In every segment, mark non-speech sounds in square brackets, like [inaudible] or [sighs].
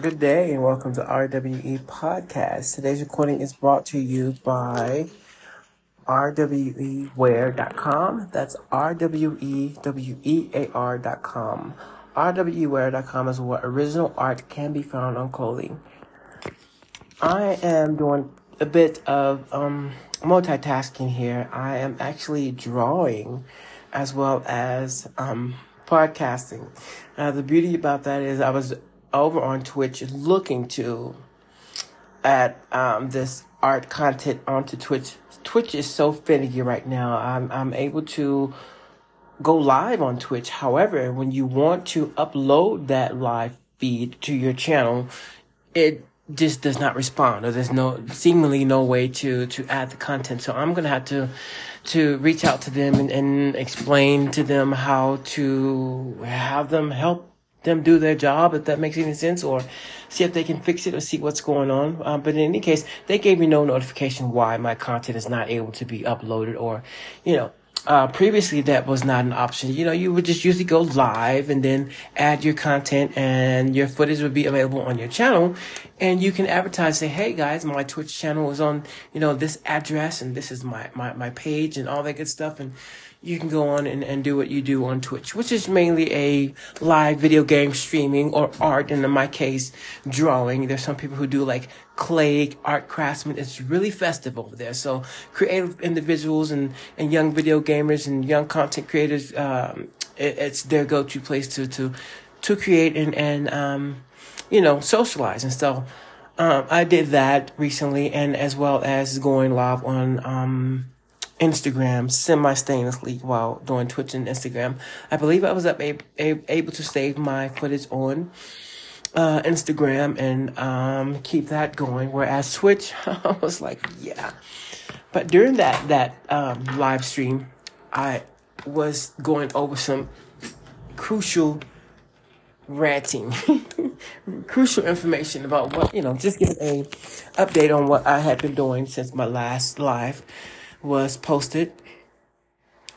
Good day and welcome to RWE Podcast. Today's recording is brought to you by rwewear.com. That's R-W-E-W-E-A-R.com. rwewear.com is where original art can be found on clothing. I am doing a bit of um, multitasking here. I am actually drawing as well as um, podcasting. Uh, the beauty about that is I was over on Twitch looking to add um, this art content onto Twitch. Twitch is so finicky right now. I'm I'm able to go live on Twitch. However, when you want to upload that live feed to your channel, it just does not respond or there's no seemingly no way to to add the content so i'm gonna have to to reach out to them and, and explain to them how to have them help them do their job, if that makes any sense, or see if they can fix it or see what's going on. Um, but in any case, they gave me no notification why my content is not able to be uploaded or, you know, uh, previously that was not an option. You know, you would just usually go live and then add your content and your footage would be available on your channel and you can advertise, say, hey guys, my Twitch channel is on, you know, this address and this is my, my, my page and all that good stuff. And you can go on and, and do what you do on Twitch, which is mainly a live video game streaming or art. And in my case, drawing. There's some people who do like clay art craftsman. It's really festive over there. So creative individuals and, and young video gamers and young content creators, um, it, it's their go-to place to, to, to create and, and, um, you know, socialize and stuff. Um, I did that recently and as well as going live on, um, Instagram semi-stainlessly while doing Twitch and Instagram. I believe I was up a- a- able to save my footage on uh, Instagram and um, keep that going. Whereas Twitch, [laughs] I was like, yeah. But during that that um, live stream, I was going over some crucial ranting, [laughs] crucial information about what you know. Just give a update on what I had been doing since my last live was posted.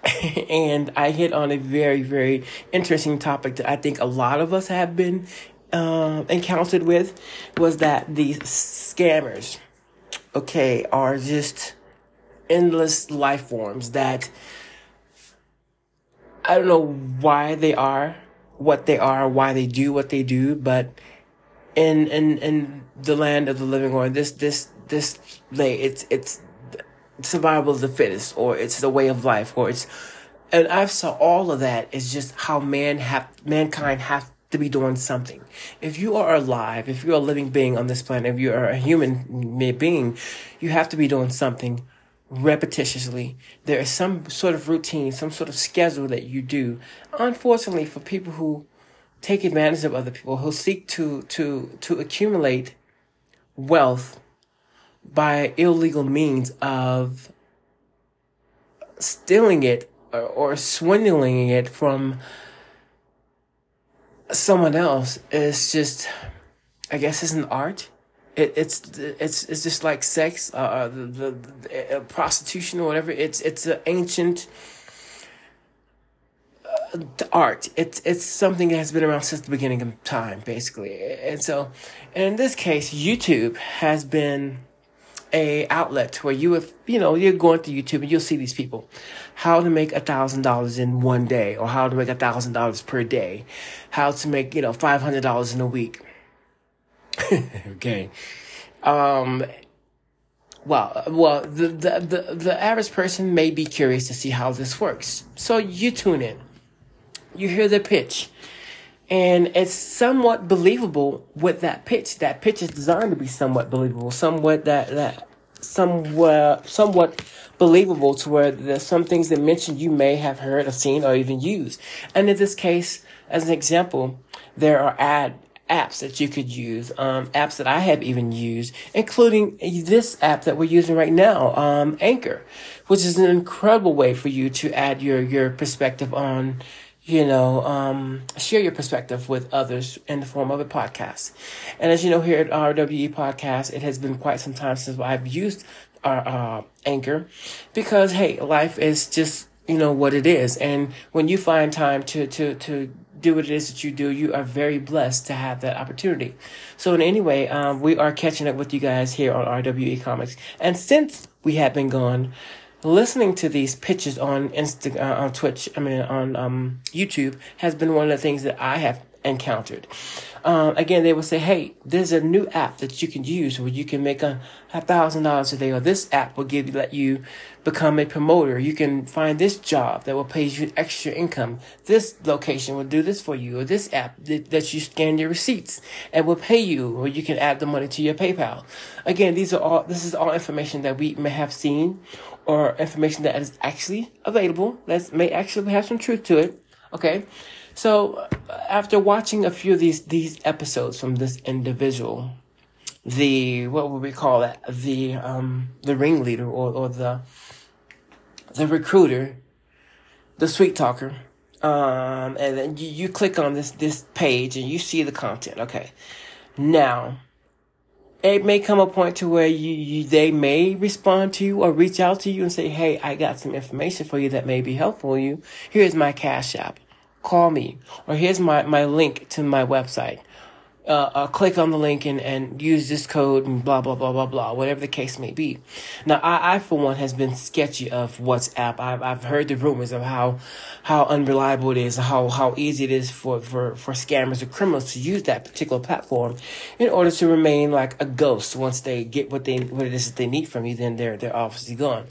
[laughs] and I hit on a very, very interesting topic that I think a lot of us have been um, encountered with was that these scammers, okay, are just endless life forms that I don't know why they are what they are, why they do what they do, but in in in the land of the living or this this this like it's it's survival of the fittest or it's the way of life or it's and I've saw all of that is just how man have mankind have to be doing something. If you are alive, if you're a living being on this planet, if you're a human being, you have to be doing something repetitiously. There is some sort of routine, some sort of schedule that you do. Unfortunately, for people who take advantage of other people, who seek to to to accumulate wealth by illegal means of stealing it or, or swindling it from someone else is just, I guess, is an art. It, it's it's it's just like sex, uh, uh the, the, the uh, prostitution or whatever. It's it's an ancient uh, art. It's it's something that has been around since the beginning of time, basically. And so, in this case, YouTube has been a outlet where you have, you know, you're going through YouTube and you'll see these people, how to make a thousand dollars in one day or how to make a thousand dollars per day, how to make, you know, $500 in a week. [laughs] okay. Um, well, well, the, the, the, the average person may be curious to see how this works. So you tune in. You hear the pitch. And it's somewhat believable with that pitch. That pitch is designed to be somewhat believable, somewhat that, that, somewhat, somewhat believable to where there's some things that mentioned you may have heard or seen or even used. And in this case, as an example, there are ad apps that you could use, um, apps that I have even used, including this app that we're using right now, um, Anchor, which is an incredible way for you to add your, your perspective on you know, um, share your perspective with others in the form of a podcast. And as you know, here at RWE Podcast, it has been quite some time since I've used our uh, Anchor because, hey, life is just you know what it is and when you find time to to to do what it is that you do, you are very blessed to have that opportunity. So in any way, um, we are catching up with you guys here on RWE Comics. And since we have been gone, listening to these pitches on Insta, uh, on Twitch, I mean, on, um, YouTube has been one of the things that I have encountered. Um, again, they will say, "Hey, there's a new app that you can use where you can make a thousand dollars a day, or this app will give you let you become a promoter. You can find this job that will pay you extra income. This location will do this for you, or this app that, that you scan your receipts and will pay you, or you can add the money to your PayPal. Again, these are all. This is all information that we may have seen, or information that is actually available. That may actually have some truth to it. Okay." So after watching a few of these these episodes from this individual, the what would we call that? The um the ringleader or or the the recruiter, the sweet talker. Um, and then you, you click on this this page and you see the content. Okay, now it may come a point to where you, you, they may respond to you or reach out to you and say, "Hey, I got some information for you that may be helpful to you. Here's my cash app call me, or here's my, my link to my website. Uh, uh, click on the link and, and use this code and blah, blah, blah, blah, blah, whatever the case may be. Now, I, I for one, has been sketchy of WhatsApp. I've, I've heard the rumors of how, how unreliable it is, how, how easy it is for, for, for scammers or criminals to use that particular platform in order to remain like a ghost. Once they get what they, what it is that they need from you, then they're, they're obviously gone.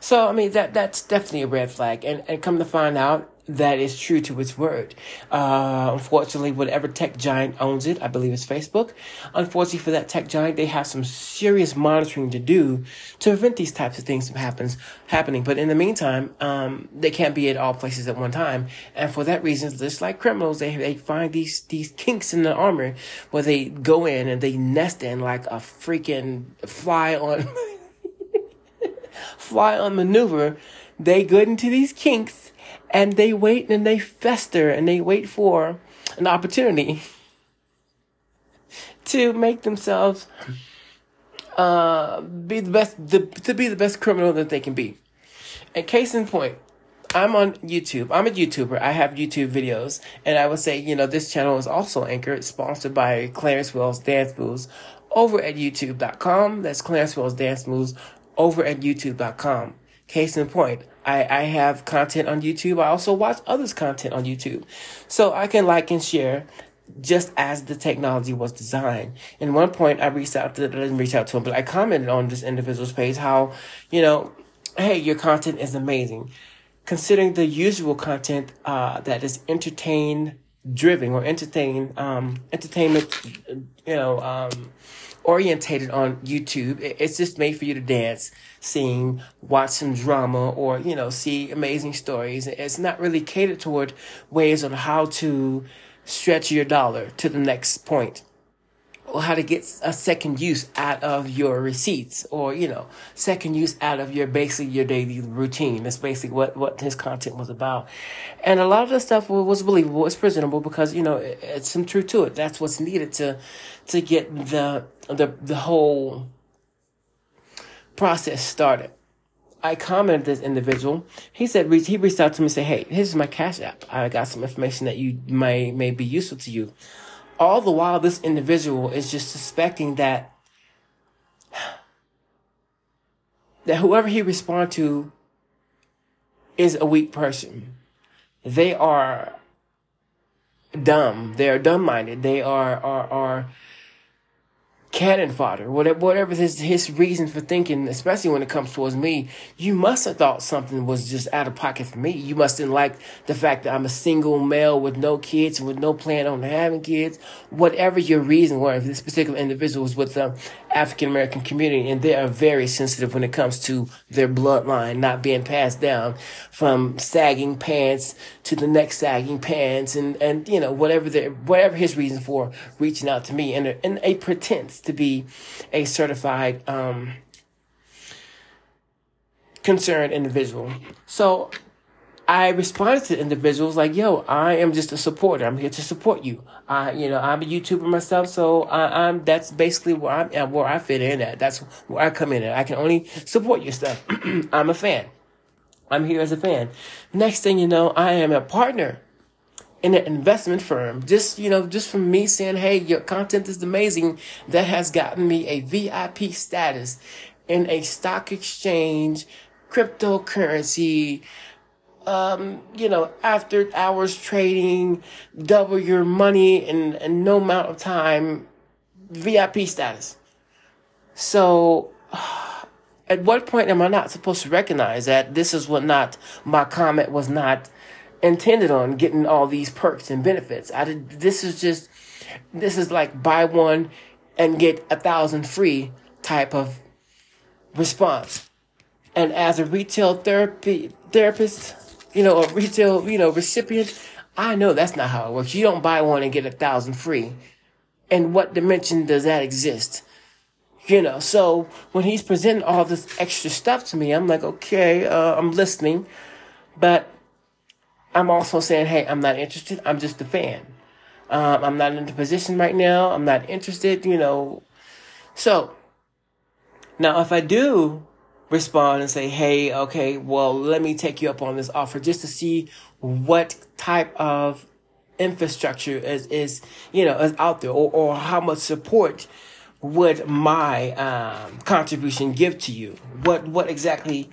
So, I mean, that, that's definitely a red flag. And, and come to find out, that is true to its word. Uh, unfortunately, whatever tech giant owns it, I believe it's Facebook. Unfortunately for that tech giant, they have some serious monitoring to do to prevent these types of things from happens happening. But in the meantime, um, they can't be at all places at one time, and for that reason, just like criminals, they they find these these kinks in the armor where they go in and they nest in like a freaking fly on [laughs] fly on maneuver. They go into these kinks and they wait and they fester and they wait for an opportunity [laughs] to make themselves uh, be the best the, to be the best criminal that they can be. And case in point, I'm on YouTube. I'm a YouTuber. I have YouTube videos, and I would say, you know, this channel is also anchored, sponsored by Clarence Wells Dance Moves over at YouTube.com. That's Clarence Wells Dance Moves over at YouTube.com. Case in point, I, I have content on YouTube. I also watch others' content on YouTube. So I can like and share just as the technology was designed. And one point I reached out to, I didn't reach out to him, but I commented on this individual's page how, you know, hey, your content is amazing. Considering the usual content, uh, that is entertain driven or entertain, um, entertainment, you know, um, orientated on YouTube. It's just made for you to dance, sing, watch some drama, or, you know, see amazing stories. It's not really catered toward ways on how to stretch your dollar to the next point or how to get a second use out of your receipts or, you know, second use out of your basically your daily routine. That's basically what, what his content was about. And a lot of the stuff was believable, it's presentable because, you know, it's some truth to it. That's what's needed to, to get the, the, the whole process started. I commented this individual. He said he reached out to me and said, "Hey, here's my Cash App. I got some information that you may may be useful to you." All the while this individual is just suspecting that that whoever he respond to is a weak person. They are dumb. They are dumb minded. They are are are cannon fodder, whatever, whatever his, his reason for thinking, especially when it comes towards me, you must have thought something was just out of pocket for me. You must have liked the fact that I'm a single male with no kids and with no plan on having kids. Whatever your reason was, this particular individual was with the African American community, and they are very sensitive when it comes to their bloodline not being passed down from sagging pants to the next sagging pants, and and you know whatever the whatever his reason for reaching out to me, and a, and a pretense to be a certified um, concerned individual. So I responded to individuals like, yo, I am just a supporter. I'm here to support you. I, you know, I'm a YouTuber myself, so I, am that's basically where I'm where I fit in at. That's where I come in at. I can only support your stuff. [clears throat] I'm a fan. I'm here as a fan. Next thing you know, I am a partner in an investment firm. Just, you know, just from me saying, hey, your content is amazing, that has gotten me a VIP status in a stock exchange, cryptocurrency, um, you know, after hours trading, double your money in, in no amount of time, VIP status. So, [sighs] at what point am I not supposed to recognize that this is what not, my comment was not intended on getting all these perks and benefits. I did, this is just, this is like buy one and get a thousand free type of response. And as a retail therapy therapist, you know, a retail, you know, recipient, I know that's not how it works. You don't buy one and get a thousand free. In what dimension does that exist? You know, so when he's presenting all this extra stuff to me, I'm like, okay, uh, I'm listening, but I'm also saying, hey, I'm not interested. I'm just a fan. Um, I'm not in the position right now. I'm not interested, you know. So, now if I do respond and say, hey, okay, well, let me take you up on this offer just to see what type of infrastructure is, is you know, is out there or, or how much support would my um, contribution give to you? What, what exactly,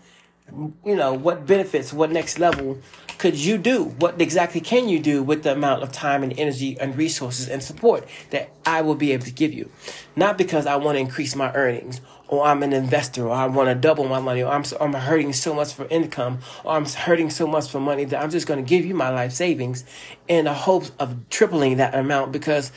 you know, what benefits, what next level could you do? What exactly can you do with the amount of time and energy and resources and support that I will be able to give you? Not because I want to increase my earnings or I'm an investor or I want to double my money or I'm, I'm hurting so much for income or I'm hurting so much for money that I'm just going to give you my life savings in the hopes of tripling that amount because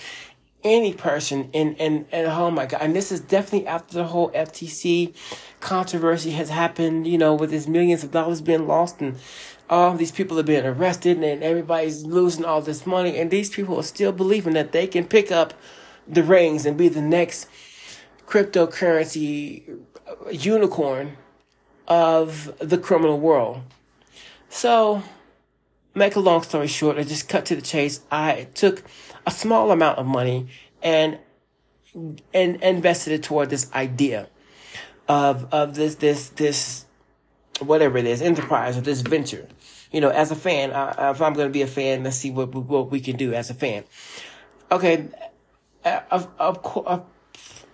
any person in, in, and oh my God, and this is definitely after the whole FTX controversy has happened, you know, with this millions of dollars being lost and all these people are being arrested and everybody's losing all this money and these people are still believing that they can pick up the rings and be the next cryptocurrency unicorn of the criminal world. So, make a long story short, I just cut to the chase. I took a small amount of money and and invested it toward this idea of of this this this whatever it is, enterprise or this venture. You know, as a fan, uh, if I'm going to be a fan, let's see what what we can do as a fan. Okay, of of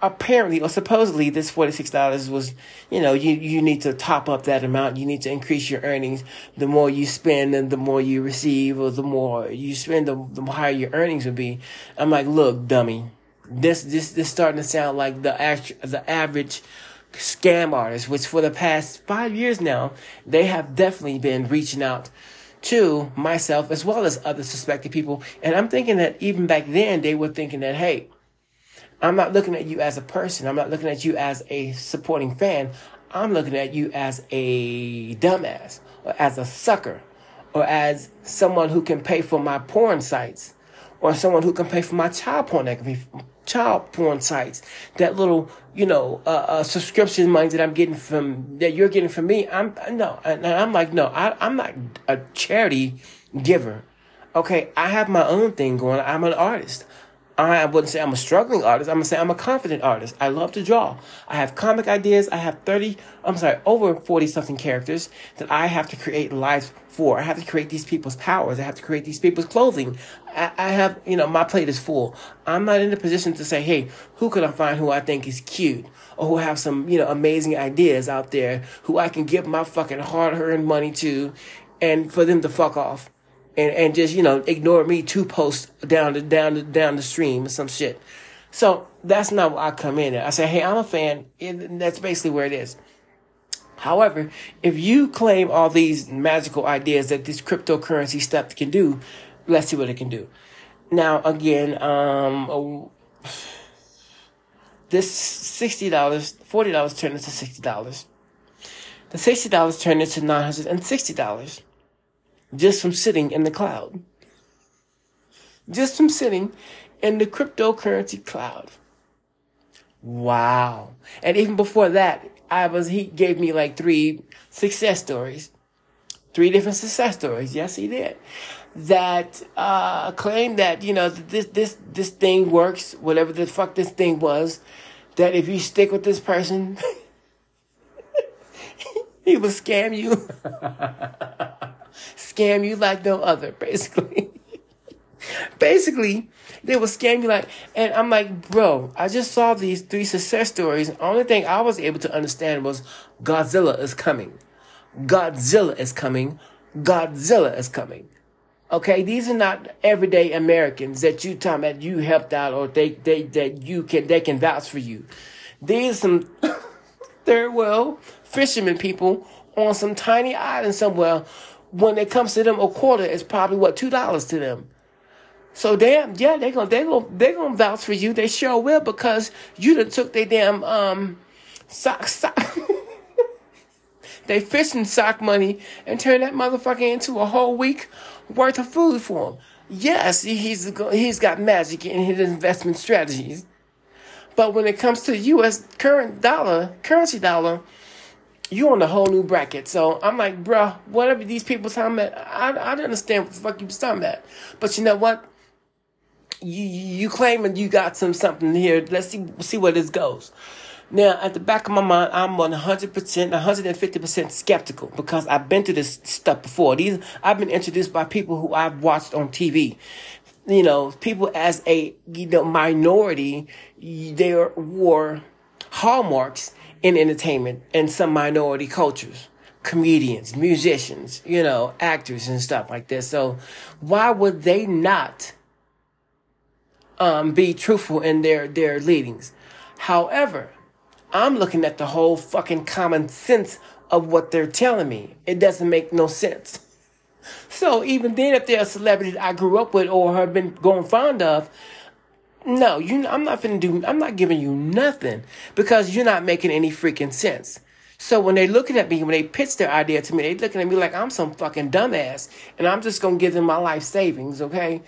apparently or supposedly this $46 was you know you you need to top up that amount you need to increase your earnings the more you spend and the more you receive or the more you spend the, the higher your earnings would be i'm like look dummy this this this starting to sound like the act, the average scam artists, which for the past five years now, they have definitely been reaching out to myself as well as other suspected people. And I'm thinking that even back then, they were thinking that, hey, I'm not looking at you as a person. I'm not looking at you as a supporting fan. I'm looking at you as a dumbass or as a sucker or as someone who can pay for my porn sites or someone who can pay for my child pornography child porn sites, that little, you know, uh, uh, subscription money that I'm getting from, that you're getting from me. I'm, no, and I'm like, no, I, I'm not a charity giver. Okay. I have my own thing going. I'm an artist. I wouldn't say I'm a struggling artist. I'm gonna say I'm a confident artist. I love to draw. I have comic ideas. I have 30, I'm sorry, over 40 something characters that I have to create lives for. I have to create these people's powers. I have to create these people's clothing. I, I have, you know, my plate is full. I'm not in a position to say, hey, who could I find who I think is cute or who have some, you know, amazing ideas out there who I can give my fucking hard earned money to and for them to fuck off and, and just, you know, ignore me two posts down the, down the, down the stream or some shit. So that's not what I come in. I say, hey, I'm a fan. And that's basically where it is. However, if you claim all these magical ideas that this cryptocurrency stuff can do, let's see what it can do. Now, again, um, this $60, $40 turned into $60. The $60 turned into $960 just from sitting in the cloud. Just from sitting in the cryptocurrency cloud. Wow. And even before that, I was, he gave me like three success stories. Three different success stories. Yes, he did. That, uh, claim that, you know, this, this, this thing works, whatever the fuck this thing was, that if you stick with this person, [laughs] he will scam you. [laughs] scam you like no other, basically. [laughs] basically, they will scam you like, and I'm like, bro, I just saw these three success stories. The only thing I was able to understand was Godzilla is coming. Godzilla is coming. Godzilla is coming. Okay, these are not everyday Americans that you time that you helped out or they, they that you can they can vouch for you. These are some [coughs] third world fishermen people on some tiny island somewhere. When it comes to them, a quarter is probably what two dollars to them. So damn, yeah, they're gonna they gonna they gonna vouch for you. They sure will because you done took their damn um sock sock. [laughs] they fishing sock money and turn that motherfucker into a whole week worth of food for him. Yes, he's he's got magic in his investment strategies. But when it comes to U.S. current dollar, currency dollar, you on a whole new bracket. So I'm like, bruh, whatever these people talking about, I, I don't understand what the fuck you was talking about. But you know what? You you claiming you got some something here. Let's see see where this goes. Now, at the back of my mind, I'm 100%, 150% skeptical because I've been through this stuff before. These, I've been introduced by people who I've watched on TV. You know, people as a, you know, minority, there were hallmarks in entertainment and some minority cultures. Comedians, musicians, you know, actors and stuff like this. So why would they not, um, be truthful in their, their leadings? However, I'm looking at the whole fucking common sense of what they're telling me. It doesn't make no sense. [laughs] So even then, if they're a celebrity I grew up with or have been going fond of, no, you. I'm not gonna do. I'm not giving you nothing because you're not making any freaking sense. So when they're looking at me, when they pitch their idea to me, they're looking at me like I'm some fucking dumbass, and I'm just gonna give them my life savings, okay?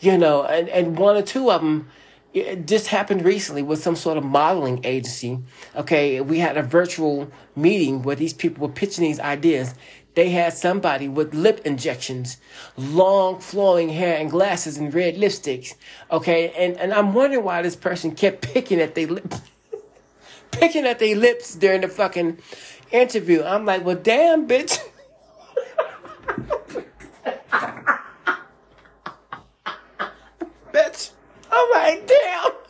You know, and and one or two of them it just happened recently with some sort of modeling agency. Okay, we had a virtual meeting where these people were pitching these ideas. They had somebody with lip injections, long flowing hair and glasses and red lipsticks. Okay, and, and I'm wondering why this person kept [laughs] picking at their lips, [laughs] picking at their lips during the fucking interview. I'm like, well, damn, bitch. [laughs] bitch. I'm like, damn.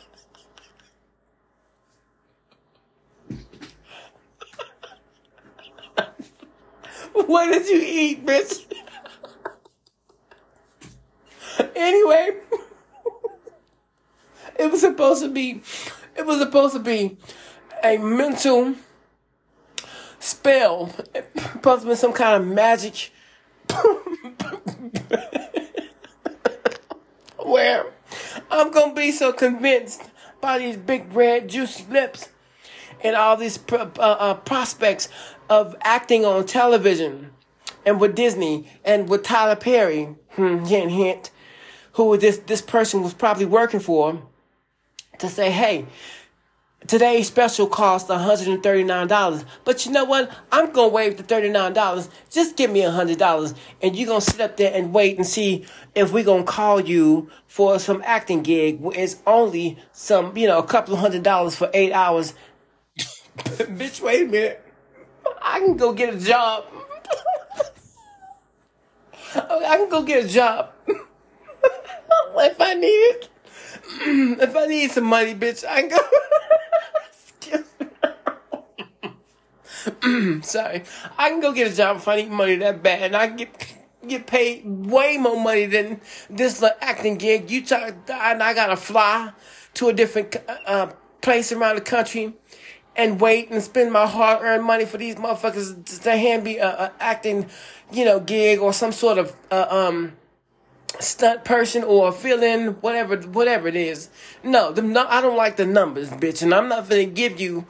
[laughs] what did you eat, bitch? anyway, [laughs] it was supposed to be, it was supposed to be a mental spell. It was supposed to be some kind of magic [laughs] where I'm gonna be so convinced by these big red juicy lips and all these uh, uh, prospects of acting on television and with Disney and with Tyler Perry, hmm, hint hint, who this this person was probably working for, to say, hey, Today's special cost $139. But you know what? I'm going to waive the $39. Just give me $100 and you're going to sit up there and wait and see if we're going to call you for some acting gig. It's only some, you know, a couple of hundred dollars for eight hours. [laughs] Bitch, wait a minute. I can go get a job. I can go get a job. [laughs] if I need it. [clears throat] if I need some money, bitch, I can go. [laughs] [clears throat] Sorry. I can go get a job if I need money that bad, and I get get paid way more money than this little acting gig. You talk, and I gotta fly to a different uh, place around the country and wait and spend my hard earned money for these motherfuckers to hand me a, a acting, you know, gig or some sort of uh, um stunt person or fill in whatever whatever it is. No, the no, I don't like the numbers, bitch, and I'm not gonna give you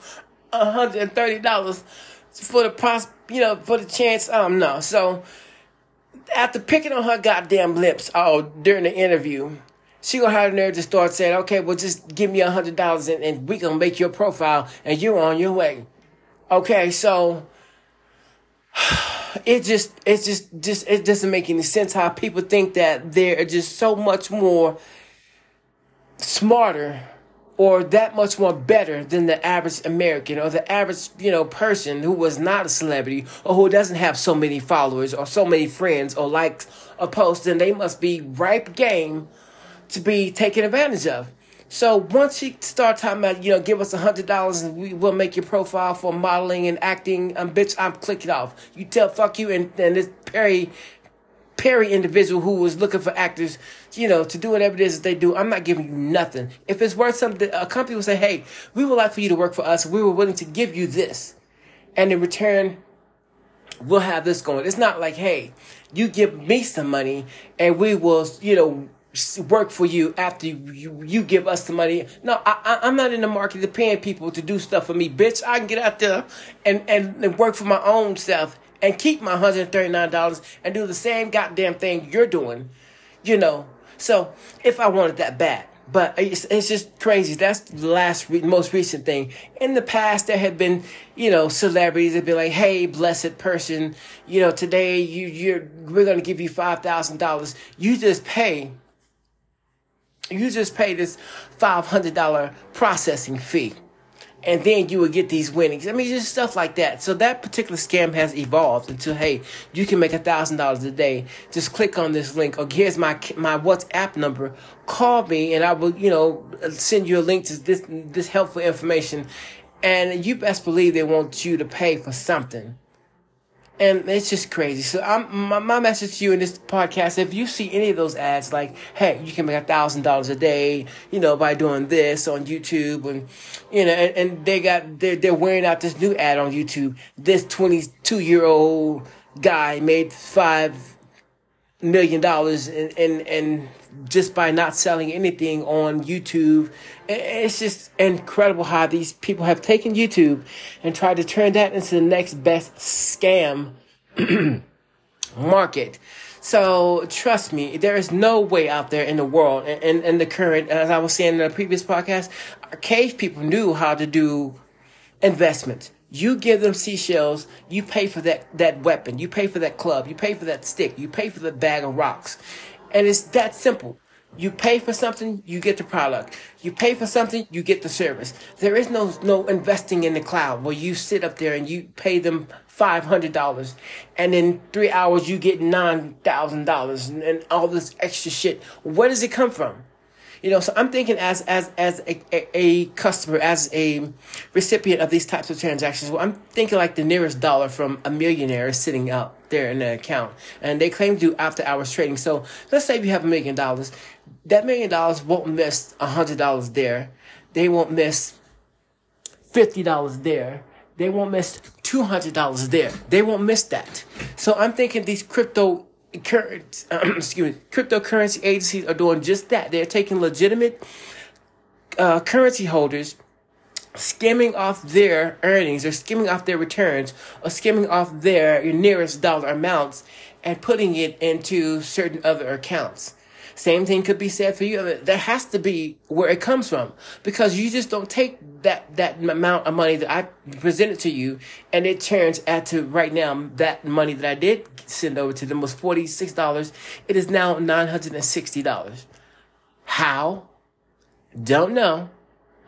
hundred and thirty dollars for the pros, you know, for the chance. Um, no. So after picking on her goddamn lips all during the interview, she gonna have the nerve to start saying, "Okay, well, just give me a hundred dollars and, and we gonna make your profile and you're on your way." Okay, so [sighs] it just it just just it doesn't make any sense how people think that they're just so much more smarter or that much more better than the average American or the average, you know, person who was not a celebrity or who doesn't have so many followers or so many friends or likes a post, then they must be ripe game to be taken advantage of. So once you start talking about, you know, give us a hundred dollars and we will make your profile for modeling and acting, um, bitch, I'm clicking off. You tell fuck you and, and this Perry Perry individual who was looking for actors, you know, to do whatever it is that they do. I'm not giving you nothing. If it's worth something, a company will say, hey, we would like for you to work for us. We were willing to give you this. And in return, we'll have this going. It's not like, hey, you give me some money and we will, you know, work for you after you, you, give us the money. No, I, I'm not in the market of paying people to do stuff for me, bitch. I can get out there and, and, and work for my own self and keep my $139 and do the same goddamn thing you're doing, you know. So if I wanted that bad, but it's, it's just crazy. That's the last, re- most recent thing. In the past, there had been, you know, celebrities that be like, "Hey, blessed person, you know, today you you're we're gonna give you five thousand dollars. You just pay. You just pay this five hundred dollar processing fee." and then you would get these winnings. I mean, just stuff like that. So that particular scam has evolved into hey, you can make a thousand dollars a day. Just click on this link, or here's my my WhatsApp number. Call me, and I will you know send you a link to this this helpful information. And you best believe they want you to pay for something and it's just crazy. So I'm my, my, message to you in this podcast: if you see any of those ads, like, hey, you can make a thousand dollars a day, you know, by doing this on YouTube, and you know, and, and they got they're they're wearing out this new ad on YouTube. This twenty two year old guy made five million dollars and and and just by not selling anything on YouTube. It's just incredible how these people have taken YouTube and tried to turn that into the next best scam [clears throat] market. So trust me, there is no way out there in the world, in, in the current, as I was saying in the previous podcast, cave people knew how to do investments. You give them seashells, you pay for that, that weapon, you pay for that club, you pay for that stick, you pay for the bag of rocks. And it's that simple. You pay for something, you get the product. You pay for something, you get the service. There is no no investing in the cloud where you sit up there and you pay them five hundred dollars, and in three hours you get nine thousand dollars and all this extra shit. Where does it come from? You know, so I'm thinking as as as a, a, a, customer, as a recipient of these types of transactions, well, I'm thinking like the nearest dollar from a millionaire is sitting out there in the account, and they claim to do after hours trading. So let's say you have a million dollars, that million dollars won't miss a hundred dollars there. They won't miss fifty dollars there. They won't miss two hundred dollars there. They won't miss that. So I'm thinking these crypto [clears throat] excuse me, cryptocurrency agencies are doing just that. They're taking legitimate uh, currency holders, skimming off their earnings, or skimming off their returns, or skimming off their nearest dollar amounts, and putting it into certain other accounts. Same thing could be said for you. I mean, there has to be where it comes from because you just don't take that, that amount of money that I presented to you and it turns out to right now that money that I did send over to them was $46. It is now $960. How? Don't know.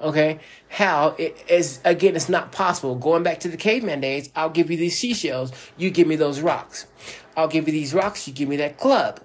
Okay. How? It is, again, it's not possible. Going back to the caveman days, I'll give you these seashells. You give me those rocks. I'll give you these rocks. You give me that club.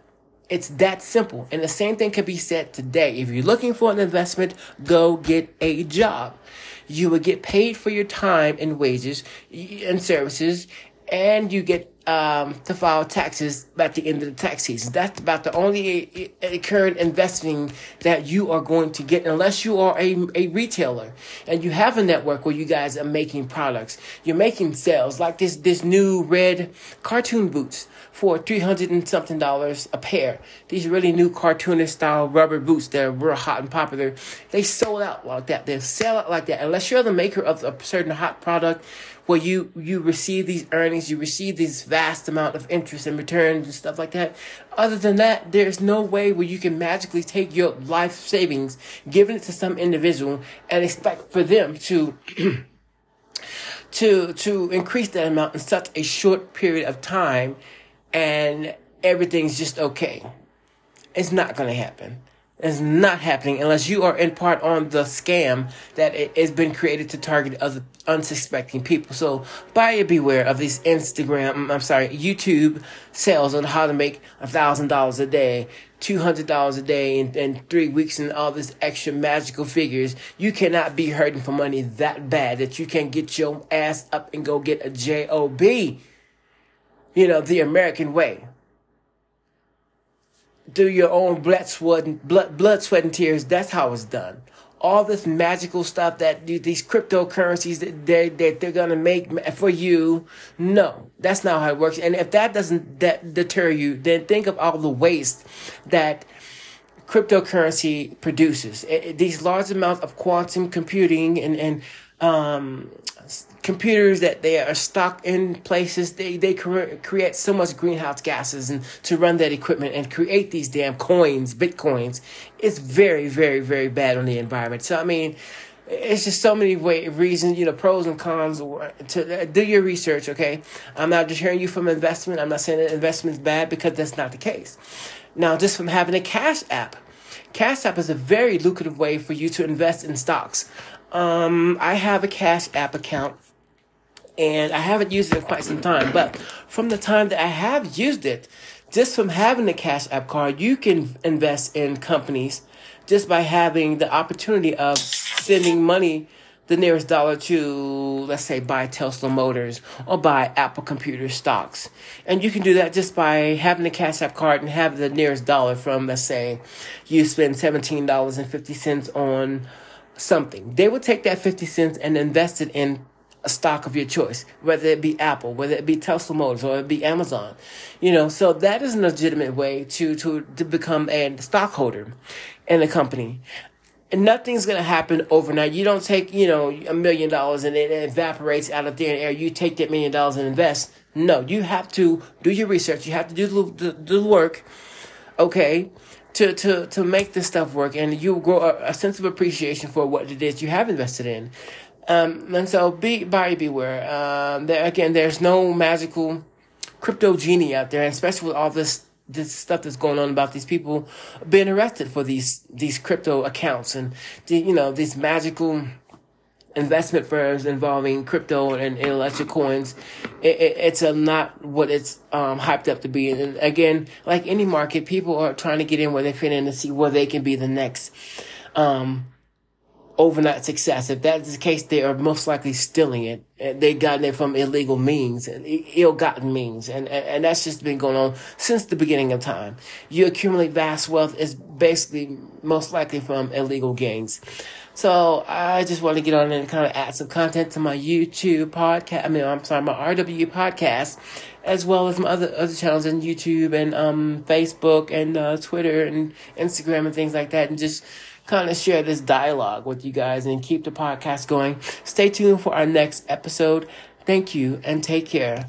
It's that simple. And the same thing can be said today. If you're looking for an investment, go get a job. You will get paid for your time and wages and services, and you get um, to file taxes at the end of the tax season. That's about the only uh, uh, current investing that you are going to get unless you are a, a retailer and you have a network where you guys are making products. You're making sales like this, this new red cartoon boots for 300 and something dollars a pair. These really new cartoonist style rubber boots that are real hot and popular. They sold out like that. They sell out like that. Unless you're the maker of a certain hot product where you, you receive these earnings, you receive these vast amount of interest and returns and stuff like that. Other than that, there's no way where you can magically take your life savings, give it to some individual and expect for them to [clears throat] to to increase that amount in such a short period of time and everything's just okay. It's not going to happen. It's not happening unless you are in part on the scam that has been created to target other unsuspecting people. So buyer beware of these Instagram, mm, I'm sorry, YouTube sales on how to make a thousand dollars a day. $200 a day and, and three weeks and all this extra magical figures, you cannot be hurting for money that bad that you can't get your ass up and go get a job. You know, the American way. Do your own blood, sweat, blood, blood, sweat, and tears. That's how it's done all this magical stuff that these cryptocurrencies that they that they're gonna make for you. No, that's not how it works. And if that doesn't that deter you, then think of all the waste that cryptocurrency produces. It, these large amounts of quantum computing and and um, computers that they are stocked in places they they create so much greenhouse gases and to run that equipment and create these damn coins bitcoins it's very very very bad on the environment so i mean it's just so many way, reasons, you know, pros and cons. To uh, do your research, okay. I'm not deterring you from investment. I'm not saying that investment's bad because that's not the case. Now, just from having a cash app, cash app is a very lucrative way for you to invest in stocks. Um, I have a cash app account and I haven't used it in quite some time. But from the time that I have used it, just from having the Cash App card, you can invest in companies just by having the opportunity of sending money the nearest dollar to, let's say, buy Tesla Motors or buy Apple Computer stocks. And you can do that just by having the Cash App card and have the nearest dollar from, let's say, you spend $17.50 on something. They would take that 50 cents and invest it in a stock of your choice, whether it be Apple, whether it be Tesla Motors, or it be Amazon. You know, so that is a legitimate way to to to become a stockholder in a company. And nothing's gonna happen overnight. You don't take, you know, a million dollars and it evaporates out of thin air. You take that million dollars and invest. No, you have to do your research. You have to do the, the, the work. Okay to to to make this stuff work, and you grow a, a, sense of appreciation for what it is you have invested in. Um, and so be buyer beware. Um, there, again, there's no magical crypto genie out there, and especially with all this this stuff that's going on about these people being arrested for these these crypto accounts and the, you know these magical investment firms involving crypto and intellectual coins. It, it, it's a not what it's um, hyped up to be. And again, like any market, people are trying to get in where they fit in to see where they can be the next. Um, overnight success. If that's the case, they are most likely stealing it. They gotten it from illegal means, ill-gotten means, and, and that's just been going on since the beginning of time. You accumulate vast wealth is basically most likely from illegal gains. So I just want to get on and kind of add some content to my YouTube podcast. I mean, I'm sorry, my RW podcast, as well as my other other channels on YouTube and um Facebook and uh, Twitter and Instagram and things like that, and just kind of share this dialogue with you guys and keep the podcast going. Stay tuned for our next episode. Thank you and take care.